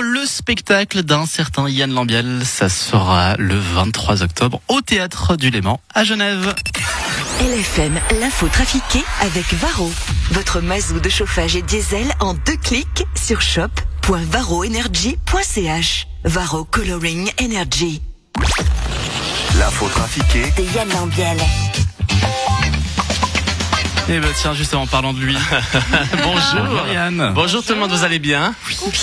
Le spectacle d'un certain Yann Lambiel, ça sera le 23 octobre au Théâtre du Léman à Genève. LFM, l'info trafiquée avec Varro. Votre mazou de chauffage et diesel en deux clics sur shop.varroenergy.ch. Varro Coloring Energy. L'info trafiquée De Yann Lambiel. Et ben tiens, justement, en parlant de lui. Bonjour Yann. Bonjour tout le monde, vous allez bien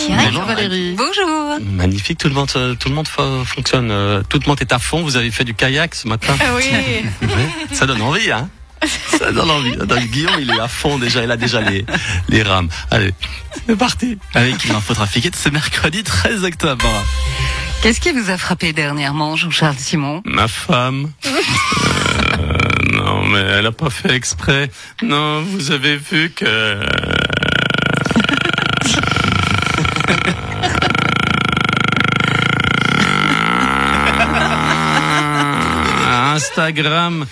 Bonjour Valérie. Bonjour. Magnifique, tout le monde, euh, tout le monde fo- fonctionne, euh, tout le monde est à fond. Vous avez fait du kayak ce matin. Ah oui. Ça donne envie, hein Ça donne envie. Attends, Guillaume, il est à fond déjà, il a déjà les, les rames. Allez, c'est parti. Avec l'info trafiquée de ce mercredi 13 octobre. Qu'est-ce qui vous a frappé dernièrement, Jean-Charles Simon? Ma femme. Elle a pas fait exprès. Non, vous avez vu que. Instagram,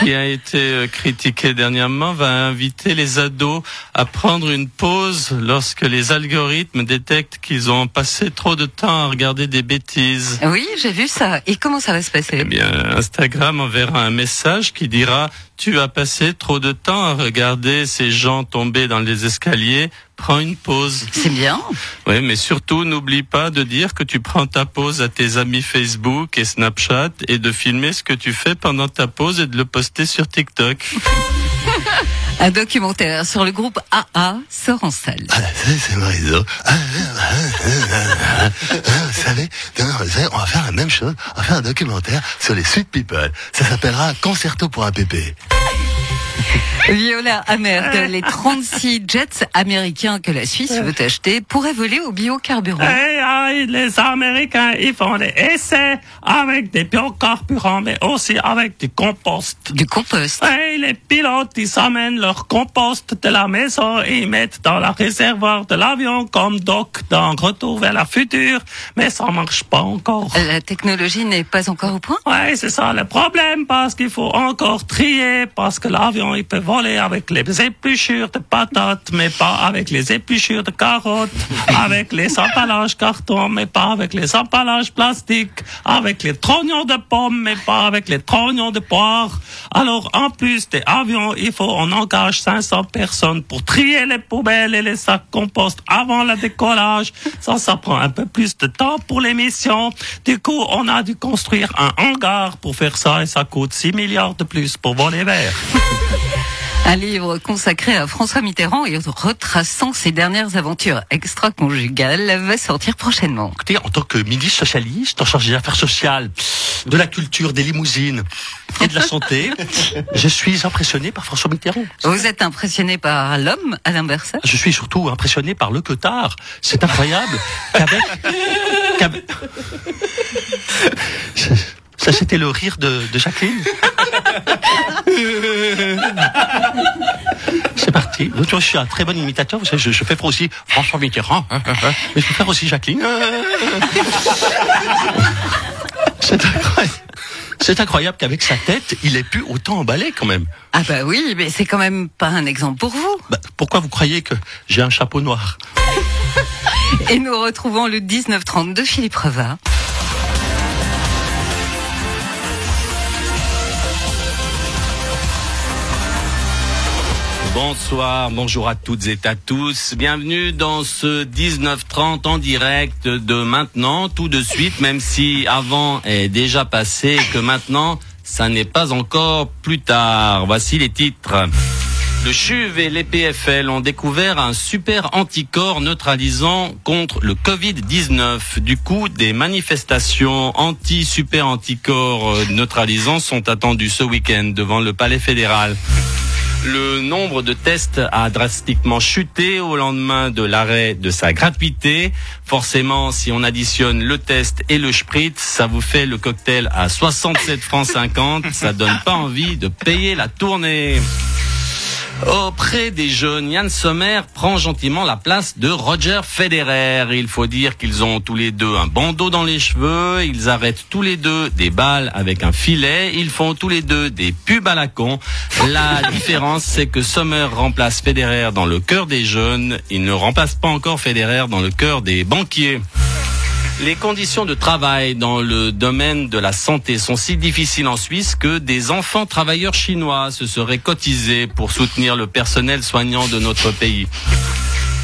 qui a été euh, critiqué dernièrement, va inviter les ados à prendre une pause lorsque les algorithmes détectent qu'ils ont passé trop de temps à regarder des bêtises. Oui, j'ai vu ça. Et comment ça va se Eh passer bien, Instagram enverra un message qui dira Tu as passé trop de temps à regarder ces gens tomber dans les escaliers, prends une pause. C'est bien. Oui, mais surtout, n'oublie pas de dire que tu prends ta pause à tes amis Facebook et Snapchat et de filmer ce que tu fais pendant ta pause et de le poster sur TikTok. Un documentaire sur le groupe AA sort en salle. Ah, ça, c'est mon réseau. Ah, ah, Vous savez, on va faire la même chose. On va faire un documentaire sur les Sweet People. Ça s'appellera Concerto pour un pépé. Viola Amerd, les 36 jets américains que la Suisse veut acheter pourraient voler au biocarburant. Les Américains, ils font des essais avec des biocarburants, mais aussi avec du compost. Du compost. Eh, les pilotes, ils s'amènent leur compost de la maison et ils mettent dans la réservoir de l'avion comme Doc dans Retour vers la future, mais ça marche pas encore. La technologie n'est pas encore au point? Ouais, c'est ça le problème, parce qu'il faut encore trier, parce que l'avion, il peut voler avec les épluchures de patates, mais pas avec les épluchures de carottes, avec les emballages carton, mais pas avec les emballages plastiques, avec les trognons de pommes, mais pas avec les trognons de poire. Alors, en plus des avions, il faut, on engage 500 personnes pour trier les poubelles et les sacs compost avant le décollage. Ça, ça prend un peu plus de temps pour l'émission. Du coup, on a dû construire un hangar pour faire ça et ça coûte 6 milliards de plus pour voler vert. Un livre consacré à François Mitterrand et retraçant ses dernières aventures extra-conjugales va sortir prochainement. Écoutez, en tant que ministre socialiste, en charge des affaires sociales, de la culture, des limousines et de la santé, je suis impressionné par François Mitterrand. Vous êtes impressionné par l'homme, Alain Berset? Je suis surtout impressionné par le cotard. C'est incroyable qu'avec... qu'avec- Ça, c'était le rire de, de Jacqueline. C'est parti. Je suis un très bon imitateur. Vous savez, je, je fais aussi François Mitterrand. Mais je peux faire aussi Jacqueline. C'est incroyable. C'est incroyable qu'avec sa tête, il ait pu autant emballer quand même. Ah bah oui, mais c'est quand même pas un exemple pour vous. Bah, pourquoi vous croyez que j'ai un chapeau noir? Et nous retrouvons le 1930 de Philippe Reva. Bonsoir, bonjour à toutes et à tous. Bienvenue dans ce 1930 en direct de maintenant, tout de suite, même si avant est déjà passé que maintenant, ça n'est pas encore plus tard. Voici les titres. Le CHUV et l'EPFL ont découvert un super anticorps neutralisant contre le Covid-19. Du coup, des manifestations anti-super anticorps neutralisants sont attendues ce week-end devant le Palais fédéral. Le nombre de tests a drastiquement chuté au lendemain de l'arrêt de sa gratuité. Forcément, si on additionne le test et le spritz, ça vous fait le cocktail à 67 francs 50. Ça donne pas envie de payer la tournée. Auprès des jeunes, Yann Sommer prend gentiment la place de Roger Federer. Il faut dire qu'ils ont tous les deux un bandeau dans les cheveux, ils arrêtent tous les deux des balles avec un filet, ils font tous les deux des pubs à la con. La différence, c'est que Sommer remplace Federer dans le cœur des jeunes, il ne remplace pas encore Federer dans le cœur des banquiers. Les conditions de travail dans le domaine de la santé sont si difficiles en Suisse que des enfants travailleurs chinois se seraient cotisés pour soutenir le personnel soignant de notre pays.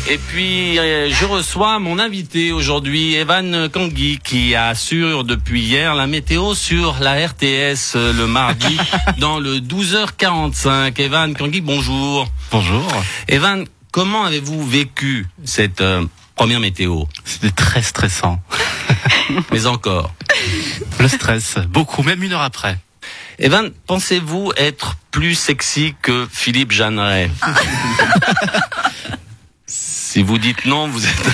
Et puis, euh, je reçois mon invité aujourd'hui, Evan Kangui, qui assure depuis hier la météo sur la RTS euh, le mardi dans le 12h45. Evan Kangui, bonjour. Bonjour. Evan, comment avez-vous vécu cette euh, première météo C'était très stressant. Mais encore. Le stress, beaucoup, même une heure après. Evan, pensez-vous être plus sexy que Philippe Jeanneret? Si vous dites non, vous êtes...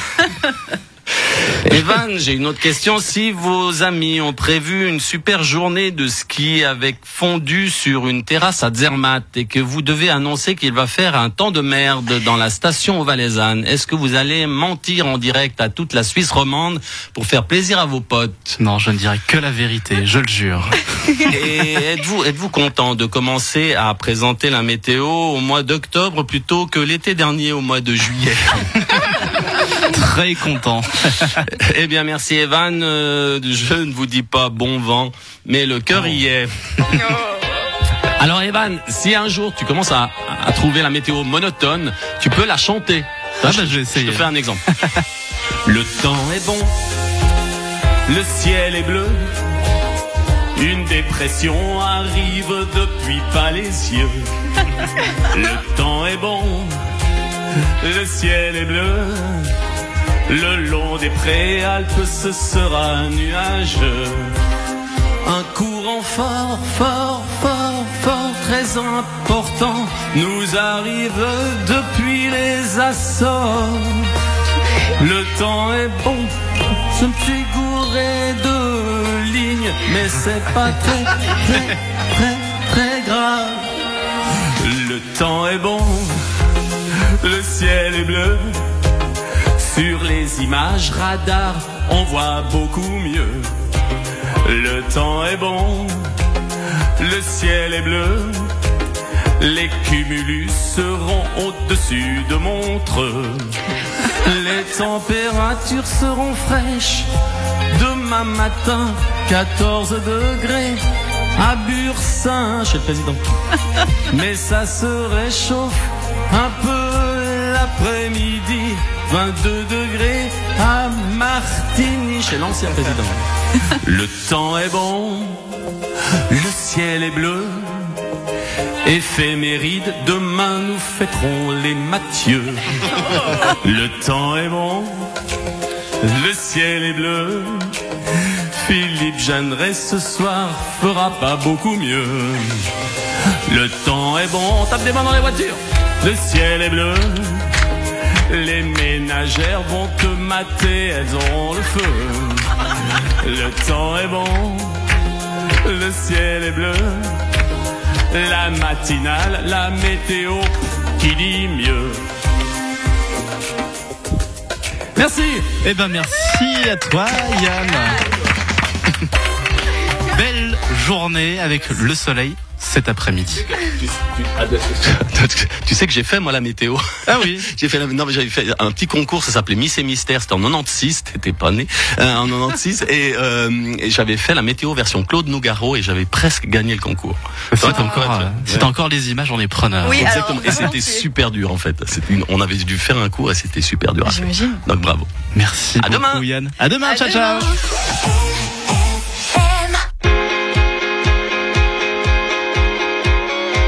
Evan, j'ai une autre question. Si vos amis ont prévu une super journée de ski avec fondu sur une terrasse à Zermatt et que vous devez annoncer qu'il va faire un temps de merde dans la station au Valaisanne, est-ce que vous allez mentir en direct à toute la Suisse romande pour faire plaisir à vos potes? Non, je ne dirai que la vérité, je le jure. Et êtes-vous êtes-vous content de commencer à présenter la météo au mois d'octobre plutôt que l'été dernier au mois de juillet? Très content. Eh bien, merci Evan. Euh, je ne vous dis pas bon vent, mais le cœur y est. Alors Evan, si un jour tu commences à, à trouver la météo monotone, tu peux la chanter. Ah bah, je vais Je essayer. te fais un exemple. le temps est bon, le ciel est bleu. Une dépression arrive depuis Palaisieux. Le temps est bon, le ciel est bleu. Le long des préalpes, ce sera nuageux. Un courant fort, fort, fort, fort, très important nous arrive depuis les Açores. Le temps est bon, je me suis gouré de lignes, mais c'est pas très, très, très, très grave. Le temps est bon, le ciel est bleu. Sur les images radar, on voit beaucoup mieux. Le temps est bon, le ciel est bleu. Les cumulus seront au-dessus de Montreux. Les températures seront fraîches. Demain matin, 14 degrés à Bursin, chez le président. Mais ça se réchauffe un peu l'après-midi. 22 degrés à Martigny, chez l'ancien président. Le temps est bon, le ciel est bleu. Éphéméride, demain nous fêterons les Mathieu. Le temps est bon, le ciel est bleu. Philippe Jeanneret ce soir fera pas beaucoup mieux. Le temps est bon, on tape des mains dans les voitures. Le ciel est bleu. Les ménagères vont te mater, elles auront le feu. Le temps est bon, le ciel est bleu. La matinale, la météo qui dit mieux. Merci. Eh ben merci à toi, Yann. Journée avec le soleil cet après-midi. Tu, sais que j'ai fait moi la météo. Ah oui. J'ai fait la, non mais j'avais fait un petit concours, ça s'appelait Miss et Mystère, c'était en 96, t'étais pas né, euh, en 96 et, euh, et j'avais fait la météo version Claude Nougaro et j'avais presque gagné le concours. C'est Ouais, encore, ouais, euh, ouais. c'est encore les images, on est preneurs. Oui, Exactement. alors, et c'était super dur en fait. Une- on avait dû faire un cours et c'était super dur à faire. J'imagine. Donc bravo. Merci À beaucoup, demain. Yann. À demain, À ciao, demain. ciao.